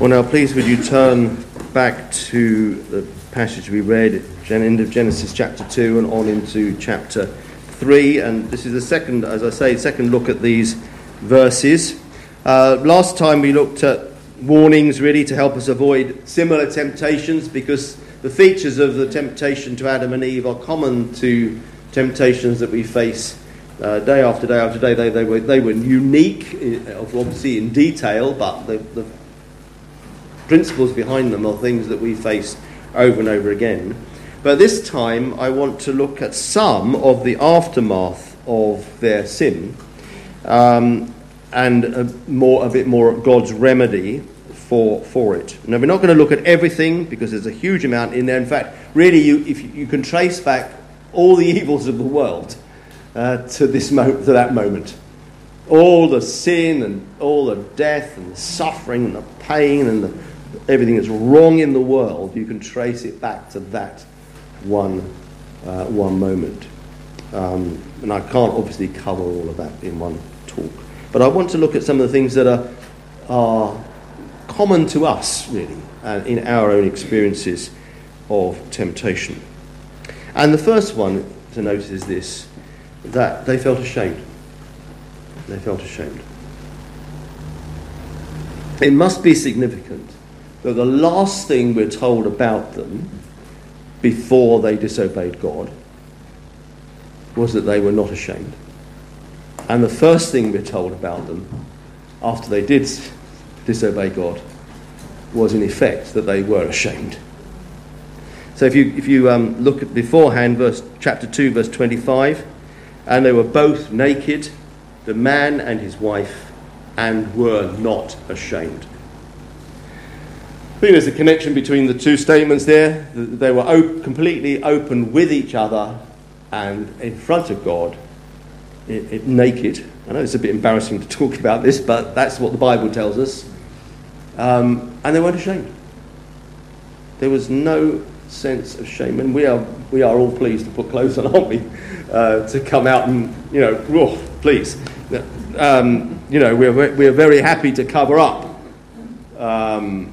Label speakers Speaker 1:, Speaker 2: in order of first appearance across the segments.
Speaker 1: Well, now, please, would you turn back to the passage we read, end of Genesis chapter 2 and on into chapter 3. And this is the second, as I say, second look at these verses. Uh, last time we looked at warnings really to help us avoid similar temptations because the features of the temptation to Adam and Eve are common to temptations that we face uh, day after day after day. They, they, were, they were unique, uh, obviously in detail, but the, the principles behind them are things that we face over and over again. But this time, I want to look at some of the aftermath of their sin um, and a, more, a bit more at God's remedy for, for it. Now, we're not going to look at everything because there's a huge amount in there. In fact, really, you, if you, you can trace back all the evils of the world uh, to, this mo- to that moment. All the sin and all the death and the suffering and the pain and the everything that's wrong in the world, you can trace it back to that one, uh, one moment. Um, and I can't obviously cover all of that in one talk. But I want to look at some of the things that are, are common to us, really, uh, in our own experiences of temptation. And the first one to notice is this that they felt ashamed. They felt ashamed. It must be significant that the last thing we're told about them before they disobeyed God was that they were not ashamed. And the first thing we're told about them after they did disobey God was, in effect, that they were ashamed. So if you, if you um, look at beforehand, verse, chapter 2, verse 25, and they were both naked, the man and his wife, and were not ashamed. I think there's a connection between the two statements there. They were op- completely open with each other and in front of God, it, it, naked. I know it's a bit embarrassing to talk about this, but that's what the Bible tells us. Um, and they weren't ashamed. There was no sense of shame. And we are, we are all pleased to put clothes on, aren't we? Uh, to come out and, you know, oh, please. Um, you know, we're, we're very happy to cover up. Um,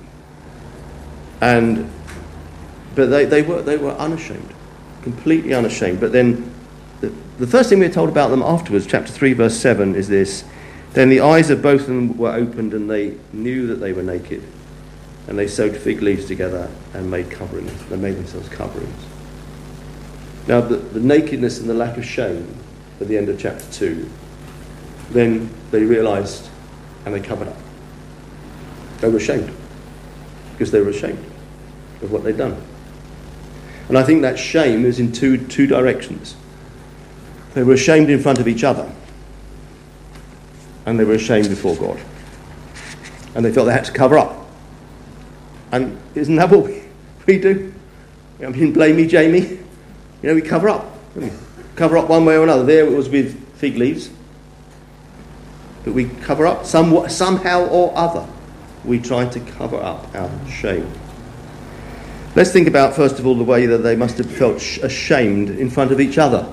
Speaker 1: and, but they, they, were, they were unashamed, completely unashamed. But then the, the first thing we're told about them afterwards, chapter 3, verse 7, is this Then the eyes of both of them were opened, and they knew that they were naked. And they sewed fig leaves together and made coverings. They made themselves coverings. Now, the, the nakedness and the lack of shame at the end of chapter 2, then they realized and they covered up. They were ashamed because they were ashamed of what they'd done. And I think that shame is in two, two directions. They were ashamed in front of each other, and they were ashamed before God. And they felt they had to cover up. And isn't that what we, we do? I mean, blame me, Jamie. You know, we cover up. We cover up one way or another. There it was with fig leaves. But we cover up some, somehow or other we try to cover up our shame. Let's think about, first of all, the way that they must have felt ashamed in front of each other.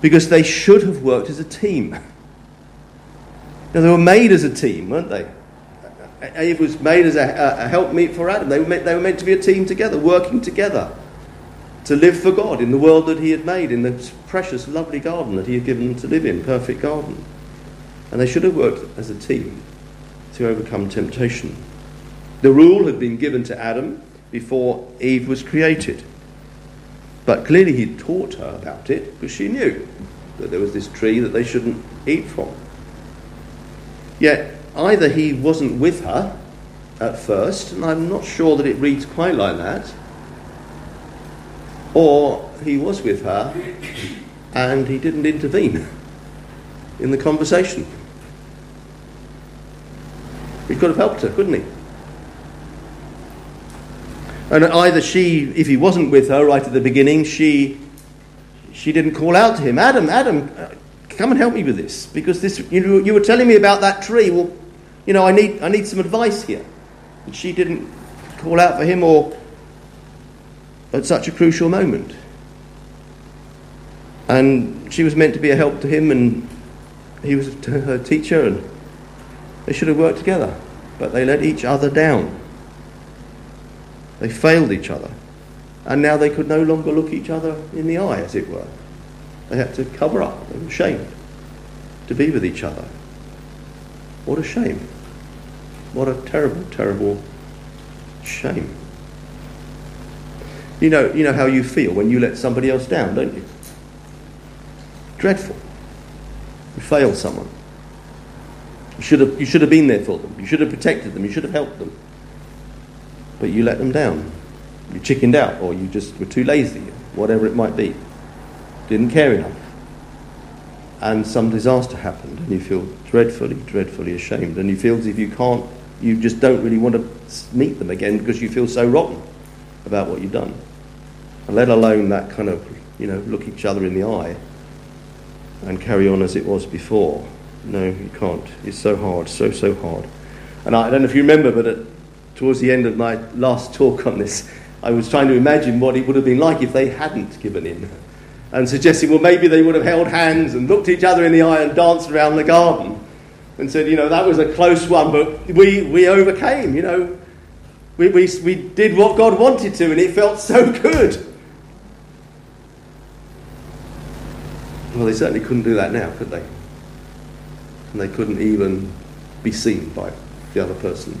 Speaker 1: Because they should have worked as a team. Now, they were made as a team, weren't they? Eve was made as a, a helpmeet for Adam. They were, meant, they were meant to be a team together, working together to live for God in the world that He had made, in the precious, lovely garden that He had given them to live in, perfect garden. And they should have worked as a team to overcome temptation. The rule had been given to Adam before Eve was created. But clearly he taught her about it because she knew that there was this tree that they shouldn't eat from. Yet either he wasn't with her at first, and I'm not sure that it reads quite like that, or he was with her and he didn't intervene in the conversation. He could have helped her, couldn't he? And either she, if he wasn't with her right at the beginning, she, she didn't call out to him, Adam, Adam, come and help me with this. Because this, you, you were telling me about that tree. Well, you know, I need, I need some advice here. And she didn't call out for him or at such a crucial moment. And she was meant to be a help to him, and he was her teacher, and they should have worked together. but they let each other down. They failed each other. And now they could no longer look each other in the eye, as it were. They had to cover up. They were ashamed to be with each other. What a shame. What a terrible, terrible shame. You know, you know how you feel when you let somebody else down, don't you? Dreadful. You fail someone. You should have, you should have been there for them. You should have protected them. You should have helped them. But you let them down. You chickened out, or you just were too lazy, whatever it might be. Didn't care enough. And some disaster happened, and you feel dreadfully, dreadfully ashamed. And you feel as if you can't, you just don't really want to meet them again because you feel so rotten about what you've done. And let alone that kind of, you know, look each other in the eye and carry on as it was before. No, you can't. It's so hard, so, so hard. And I, I don't know if you remember, but at, towards the end of my last talk on this, I was trying to imagine what it would have been like if they hadn't given in. And suggesting, well, maybe they would have held hands and looked each other in the eye and danced around the garden and said, you know, that was a close one, but we, we overcame, you know. We, we, we did what God wanted to, and it felt so good. Well, they certainly couldn't do that now, could they? And they couldn't even be seen by the other person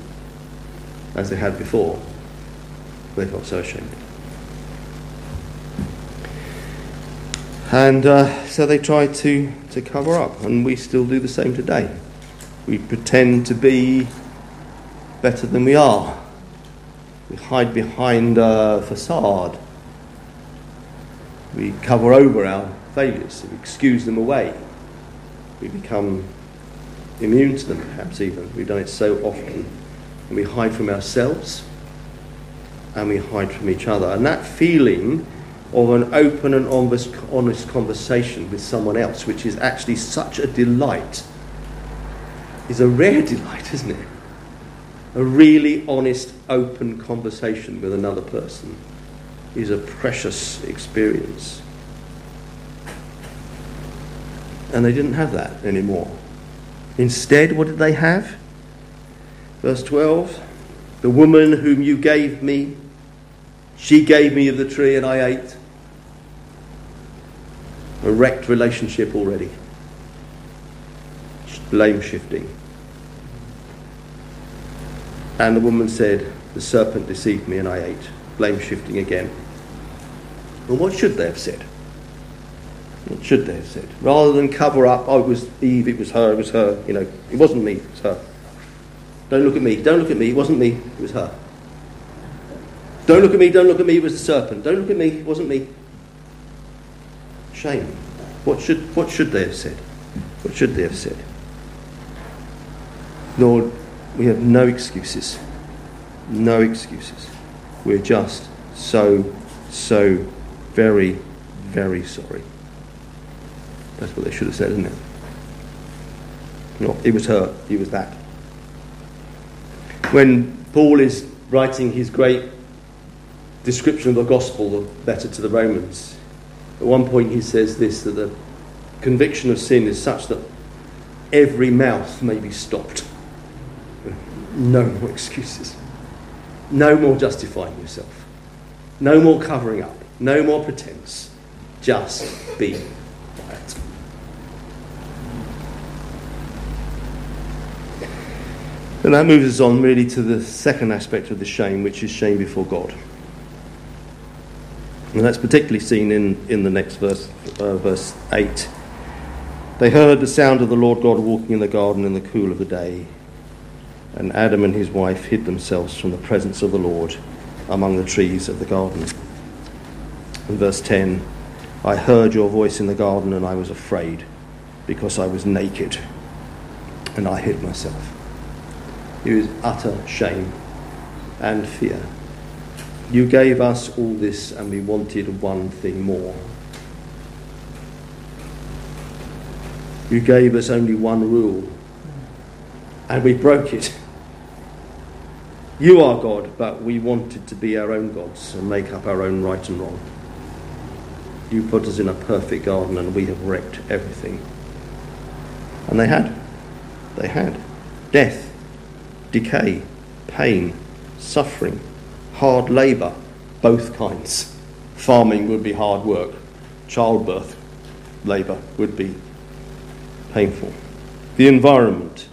Speaker 1: as they had before. They felt so ashamed. And uh, so they tried to, to cover up, and we still do the same today. We pretend to be better than we are. We hide behind a facade. We cover over our failures, we excuse them away. We become immune to them, perhaps even. We've done it so often. And we hide from ourselves and we hide from each other. And that feeling of an open and honest, conversation with someone else, which is actually such a delight, is a rare delight, isn't it? A really honest, open conversation with another person is a precious experience. And they didn't have that anymore. Instead, what did they have? Verse 12 The woman whom you gave me, she gave me of the tree and I ate. A wrecked relationship already. Blame shifting. And the woman said, The serpent deceived me and I ate. Blame shifting again. Well, what should they have said? What should they have said? Rather than cover up, oh, it was Eve, it was her, it was her, you know, it wasn't me, it was her. Don't look at me, don't look at me, it wasn't me, it was her. Don't look at me, don't look at me, it was the serpent. Don't look at me, it wasn't me. Shame. What should, what should they have said? What should they have said? Lord, we have no excuses. No excuses. We're just so, so very, very sorry. That's what they should have said, isn't it? No, it was her, it was that. When Paul is writing his great description of the gospel, the letter to the Romans, at one point he says this that the conviction of sin is such that every mouth may be stopped. No more excuses. No more justifying yourself. No more covering up. No more pretense. Just be And that moves us on really to the second aspect of the shame, which is shame before God. And that's particularly seen in, in the next verse, uh, verse 8. They heard the sound of the Lord God walking in the garden in the cool of the day, and Adam and his wife hid themselves from the presence of the Lord among the trees of the garden. And verse 10 I heard your voice in the garden, and I was afraid, because I was naked, and I hid myself. It was utter shame and fear. You gave us all this, and we wanted one thing more. You gave us only one rule, and we broke it. You are God, but we wanted to be our own gods and make up our own right and wrong. You put us in a perfect garden, and we have wrecked everything. And they had. They had. Death decay, pain, suffering, hard labour, both kinds. Farming would be hard work, childbirth, labour would be painful. The environment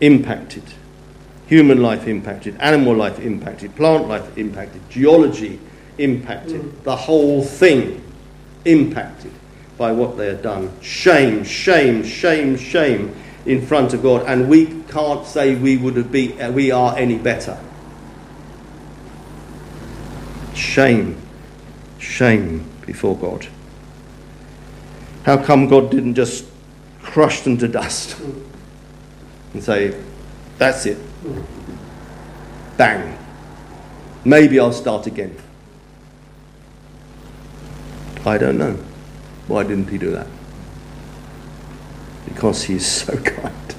Speaker 1: impacted, human life impacted, animal life impacted, plant life impacted, geology impacted, mm. the whole thing impacted by what they had done. Shame, shame, shame, shame in front of God, and we can't say we would been, uh, we are any better. Shame, shame before God. How come God didn't just crush them to dust and say, That's it? Bang. Maybe I'll start again. I don't know. Why didn't he do that? Because he is so kind.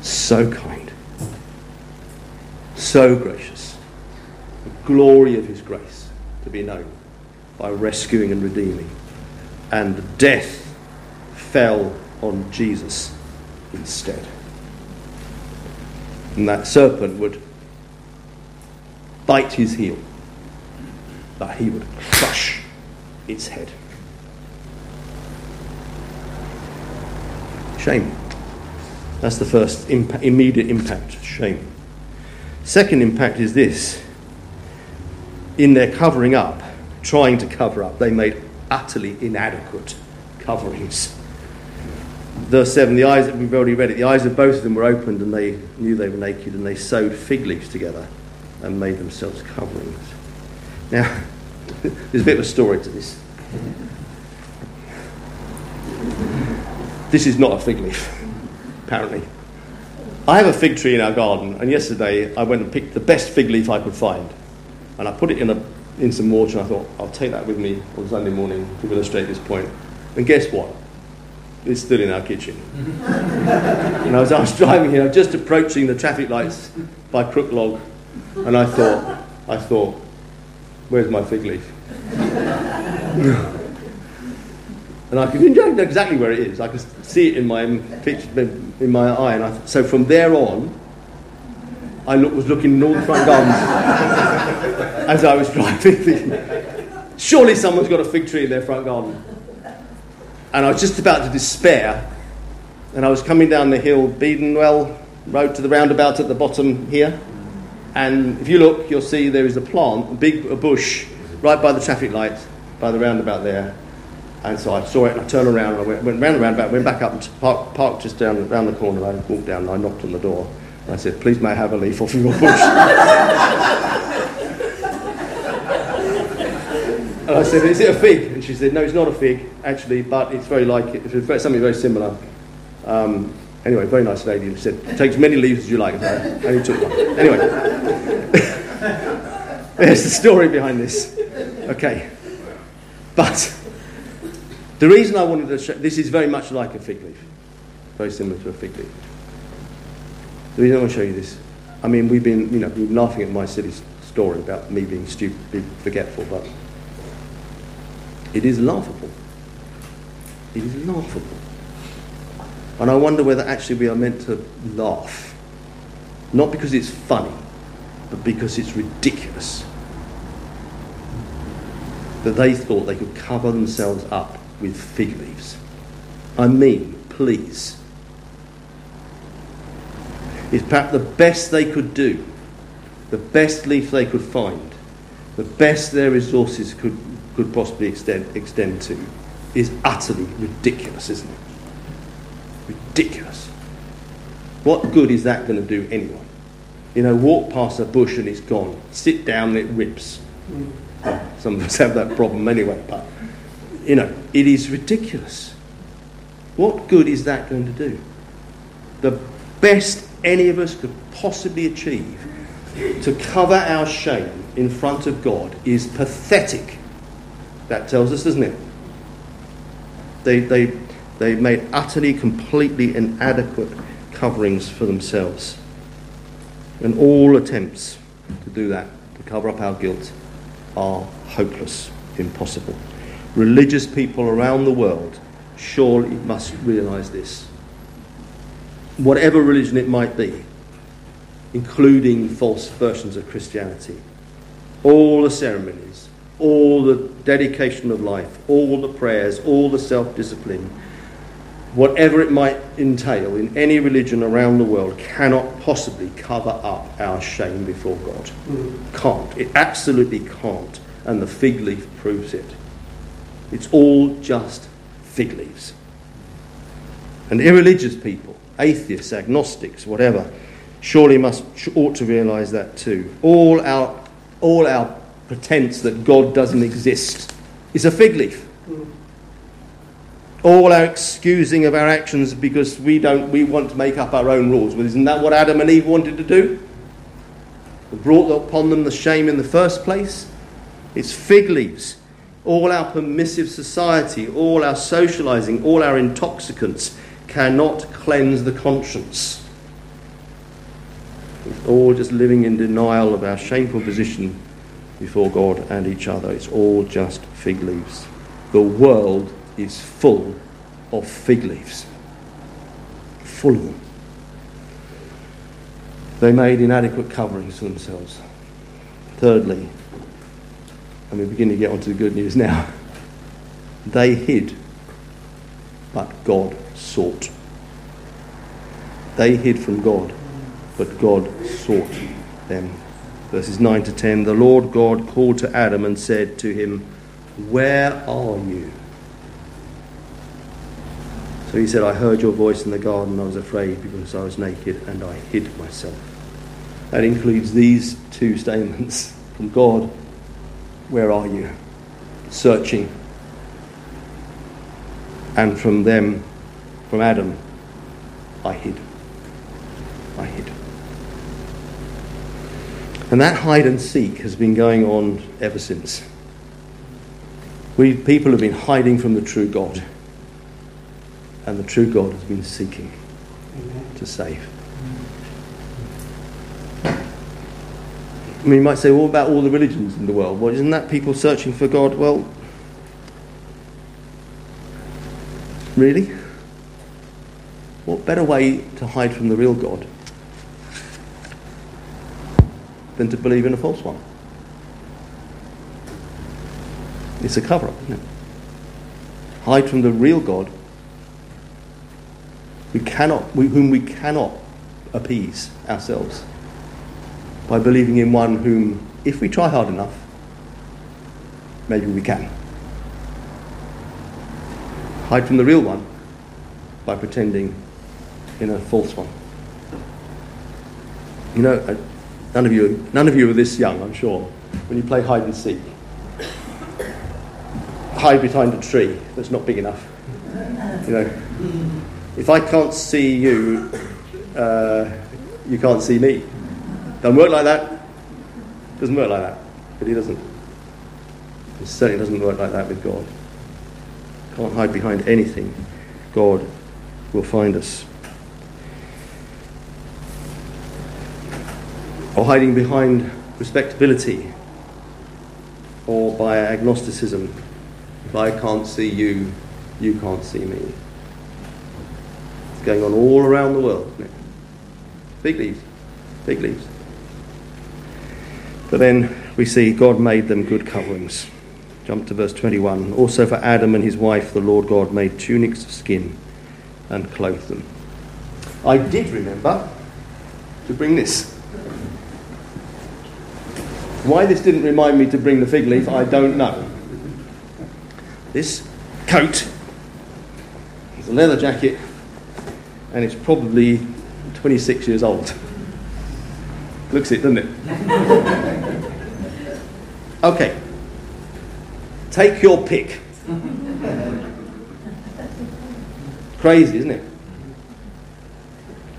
Speaker 1: So kind. So gracious. The glory of his grace to be known by rescuing and redeeming. And death fell on Jesus instead. And that serpent would bite his heel, but he would crush its head. Shame. That's the first impa- immediate impact shame. Second impact is this in their covering up, trying to cover up, they made utterly inadequate coverings. Verse 7 the eyes, we've already read it, the eyes of both of them were opened and they knew they were naked and they sewed fig leaves together and made themselves coverings. Now, there's a bit of a story to this. This is not a fig leaf, apparently. I have a fig tree in our garden, and yesterday I went and picked the best fig leaf I could find. And I put it in, a, in some water, and I thought, I'll take that with me on Sunday morning to illustrate this point. And guess what? It's still in our kitchen. and as I was driving here, I was just approaching the traffic lights by Crook Log, and I thought, I thought, where's my fig leaf? and I can know exactly where it is. I can see it in my in my eye, and I, so from there on, I look, was looking in all the front gardens as I was driving, thinking, surely someone's got a fig tree in their front garden. And I was just about to despair, and I was coming down the hill, Bedonwell Road to the roundabout at the bottom here. And if you look, you'll see there is a plant, a big a bush, right by the traffic light, by the roundabout there. And so I saw it and I turned around and I went, went round the went back up and parked, just down around the corner. And I walked down and I knocked on the door. And I said, Please may I have a leaf off of your bush? and I said, Is it a fig? And she said, No, it's not a fig, actually, but it's very like it. It's something very similar. Um, anyway, very nice lady. She said, Take as many leaves as you like. And I only took one. Anyway, there's the story behind this. Okay. But the reason I wanted to show this is very much like a fig leaf, very similar to a fig leaf. The reason I want to show you this, I mean, we've been, you know, we've been laughing at my silly story about me being stupid, forgetful, but it is laughable. It is laughable. And I wonder whether actually we are meant to laugh. Not because it's funny, but because it's ridiculous that they thought they could cover themselves up with fig leaves. I mean, please. It's perhaps the best they could do, the best leaf they could find, the best their resources could, could possibly extend, extend to, is utterly ridiculous, isn't it? Ridiculous. What good is that going to do anyone? You know, walk past a bush and it's gone. Sit down and it rips. Mm. Some of us have that problem anyway, but you know, it is ridiculous. What good is that going to do? The best any of us could possibly achieve to cover our shame in front of God is pathetic. That tells us, doesn't it? They, they, they made utterly, completely inadequate coverings for themselves. And all attempts to do that, to cover up our guilt, are hopeless, impossible. Religious people around the world surely must realize this. Whatever religion it might be, including false versions of Christianity. All the ceremonies, all the dedication of life, all the prayers, all the self discipline, whatever it might entail in any religion around the world, cannot possibly cover up our shame before God. Mm. Can't. It absolutely can't. And the fig leaf proves it. It's all just fig leaves. And irreligious people, atheists, agnostics, whatever, surely must ought to realize that too. All our all our pretense that God doesn't exist is a fig leaf. Hmm. All our excusing of our actions because we don't we want to make up our own rules. Well, isn't that what Adam and Eve wanted to do? It brought upon them the shame in the first place. It's fig leaves. All our permissive society, all our socializing, all our intoxicants cannot cleanse the conscience. It's all just living in denial of our shameful position before God and each other. It's all just fig leaves. The world is full of fig leaves. Full of them. They made inadequate coverings for themselves. Thirdly, and we begin to get onto the good news now, they hid, but God sought. They hid from God, but God sought them. Verses 9 to 10 The Lord God called to Adam and said to him, Where are you? So he said, I heard your voice in the garden. I was afraid because I was naked and I hid myself. That includes these two statements from God Where are you? Searching. And from them, from Adam, I hid. I hid. And that hide and seek has been going on ever since. We people have been hiding from the true God. And the true God has been seeking to save. I mean, you might say, what about all the religions in the world? Well, isn't that people searching for God? Well, really? What better way to hide from the real God than to believe in a false one? It's a cover up, isn't it? Hide from the real God who cannot, whom we cannot appease ourselves by believing in one whom, if we try hard enough, maybe we can. Hide from the real one by pretending in a false one. You know, none of you, none of you are this young, I'm sure. When you play hide and seek, hide behind a tree that's not big enough. You know, if I can't see you, uh, you can't see me. Doesn't work like that. Doesn't work like that. But he doesn't. It certainly doesn't work like that with God. Can't hide behind anything. God will find us. or hiding behind respectability or by agnosticism. If I can't see you, you can't see me. It's going on all around the world, isn't it? Big leaves, big leaves. But then we see God made them good coverings. Jump to verse 21. Also for Adam and his wife, the Lord God made tunics of skin and clothed them. I did remember to bring this. Why this didn't remind me to bring the fig leaf, I don't know. This coat is a leather jacket and it's probably 26 years old. Looks it, doesn't it? Okay. Take your pick. Crazy, isn't it?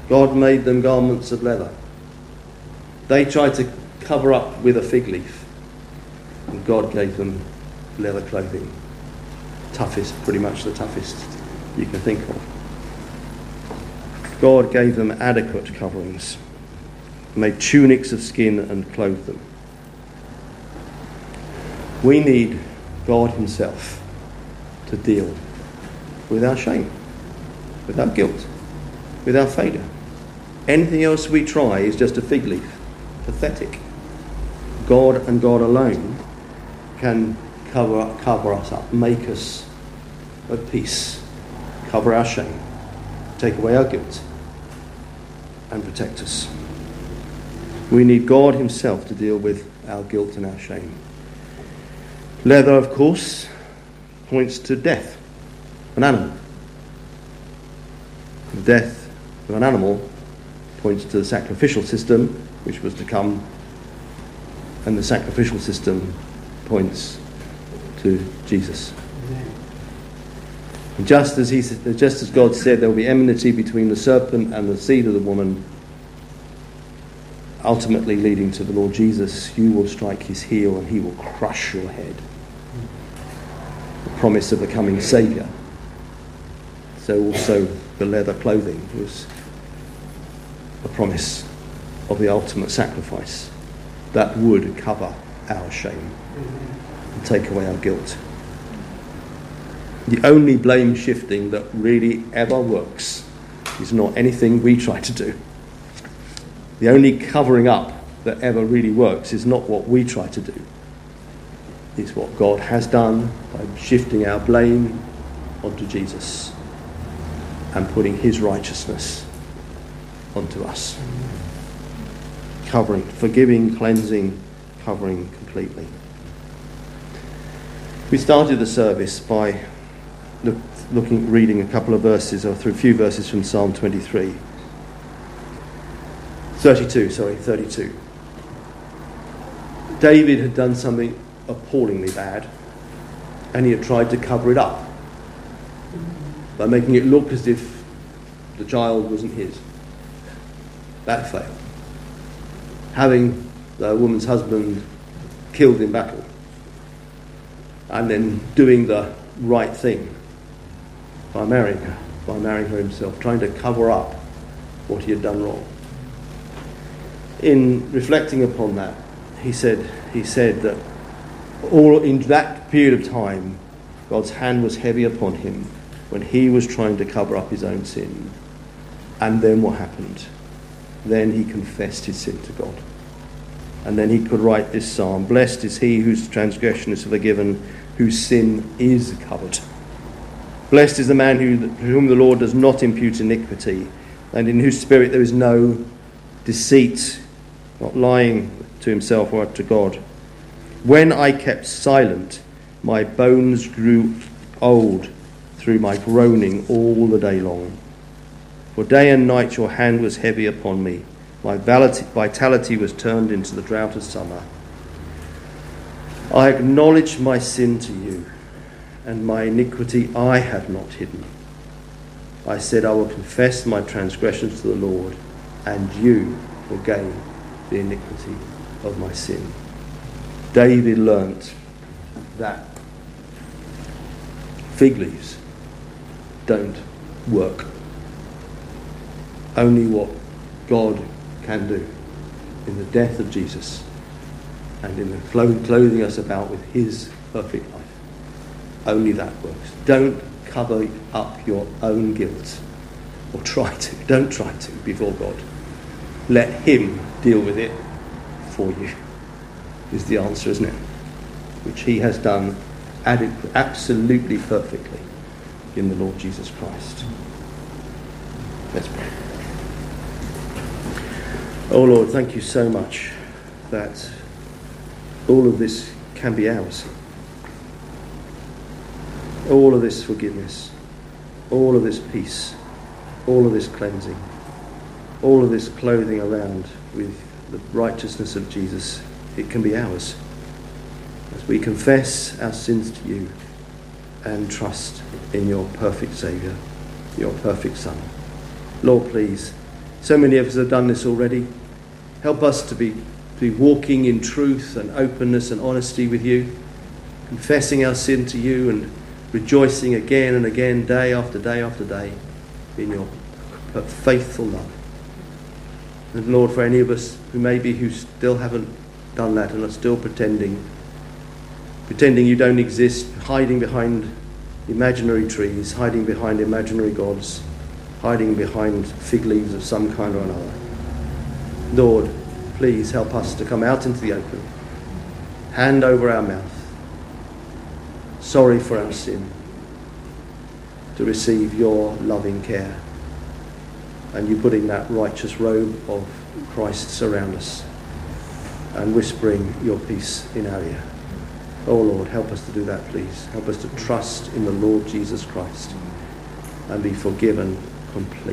Speaker 1: God made them garments of leather. They tried to cover up with a fig leaf. And God gave them leather clothing. Toughest, pretty much the toughest you can think of. God gave them adequate coverings, made tunics of skin and clothed them. We need God Himself to deal with our shame, with our guilt, with our failure. Anything else we try is just a fig leaf. Pathetic. God and God alone can cover, cover us up, make us at peace, cover our shame, take away our guilt, and protect us. We need God Himself to deal with our guilt and our shame. Leather, of course, points to death, an animal. The death of an animal points to the sacrificial system, which was to come, and the sacrificial system points to Jesus. Just as, he, just as God said there will be enmity between the serpent and the seed of the woman, ultimately leading to the Lord Jesus, you will strike his heel and he will crush your head. The promise of the coming Saviour. So also the leather clothing was a promise of the ultimate sacrifice that would cover our shame and take away our guilt. The only blame shifting that really ever works is not anything we try to do. The only covering up that ever really works is not what we try to do. It's what God has done by shifting our blame onto Jesus and putting his righteousness onto us. Covering, forgiving, cleansing, covering completely. We started the service by look, looking, reading a couple of verses, or through a few verses from Psalm 23. 32, sorry, 32. David had done something appallingly bad, and he had tried to cover it up by making it look as if the child wasn't his. That failed. Having the woman's husband killed in battle, and then doing the right thing by marrying her, by marrying her himself, trying to cover up what he had done wrong. In reflecting upon that, he said, he said that all in that period of time, God's hand was heavy upon him when he was trying to cover up his own sin. And then what happened? Then he confessed his sin to God. And then he could write this psalm Blessed is he whose transgression is forgiven, whose sin is covered. Blessed is the man who, whom the Lord does not impute iniquity, and in whose spirit there is no deceit, not lying to himself or to God. When I kept silent, my bones grew old through my groaning all the day long. For day and night your hand was heavy upon me. My vitality was turned into the drought of summer. I acknowledge my sin to you and my iniquity I have not hidden. I said, I will confess my transgressions to the Lord, and you will gain the iniquity of my sin. David learnt that fig leaves don't work. Only what God can do in the death of Jesus and in the clothing us about with his perfect life. Only that works. Don't cover up your own guilt. Or try to. Don't try to before God. Let Him deal with it for you, is the answer, isn't it? Which He has done absolutely perfectly in the Lord Jesus Christ. Let's pray. Oh Lord, thank you so much that all of this can be ours all of this forgiveness, all of this peace, all of this cleansing, all of this clothing around with the righteousness of Jesus, it can be ours as we confess our sins to you and trust in your perfect Saviour, your perfect Son. Lord, please, so many of us have done this already. Help us to be, to be walking in truth and openness and honesty with you, confessing our sin to you and rejoicing again and again, day after day after day, in your faithful love. And Lord, for any of us who maybe who still haven't done that and are still pretending, pretending you don't exist, hiding behind imaginary trees, hiding behind imaginary gods, hiding behind fig leaves of some kind or another. Lord, please help us to come out into the open, hand over our mouth, sorry for our sin, to receive your loving care. And you putting that righteous robe of Christ around us and whispering your peace in our ear. Oh Lord, help us to do that, please. Help us to trust in the Lord Jesus Christ and be forgiven completely.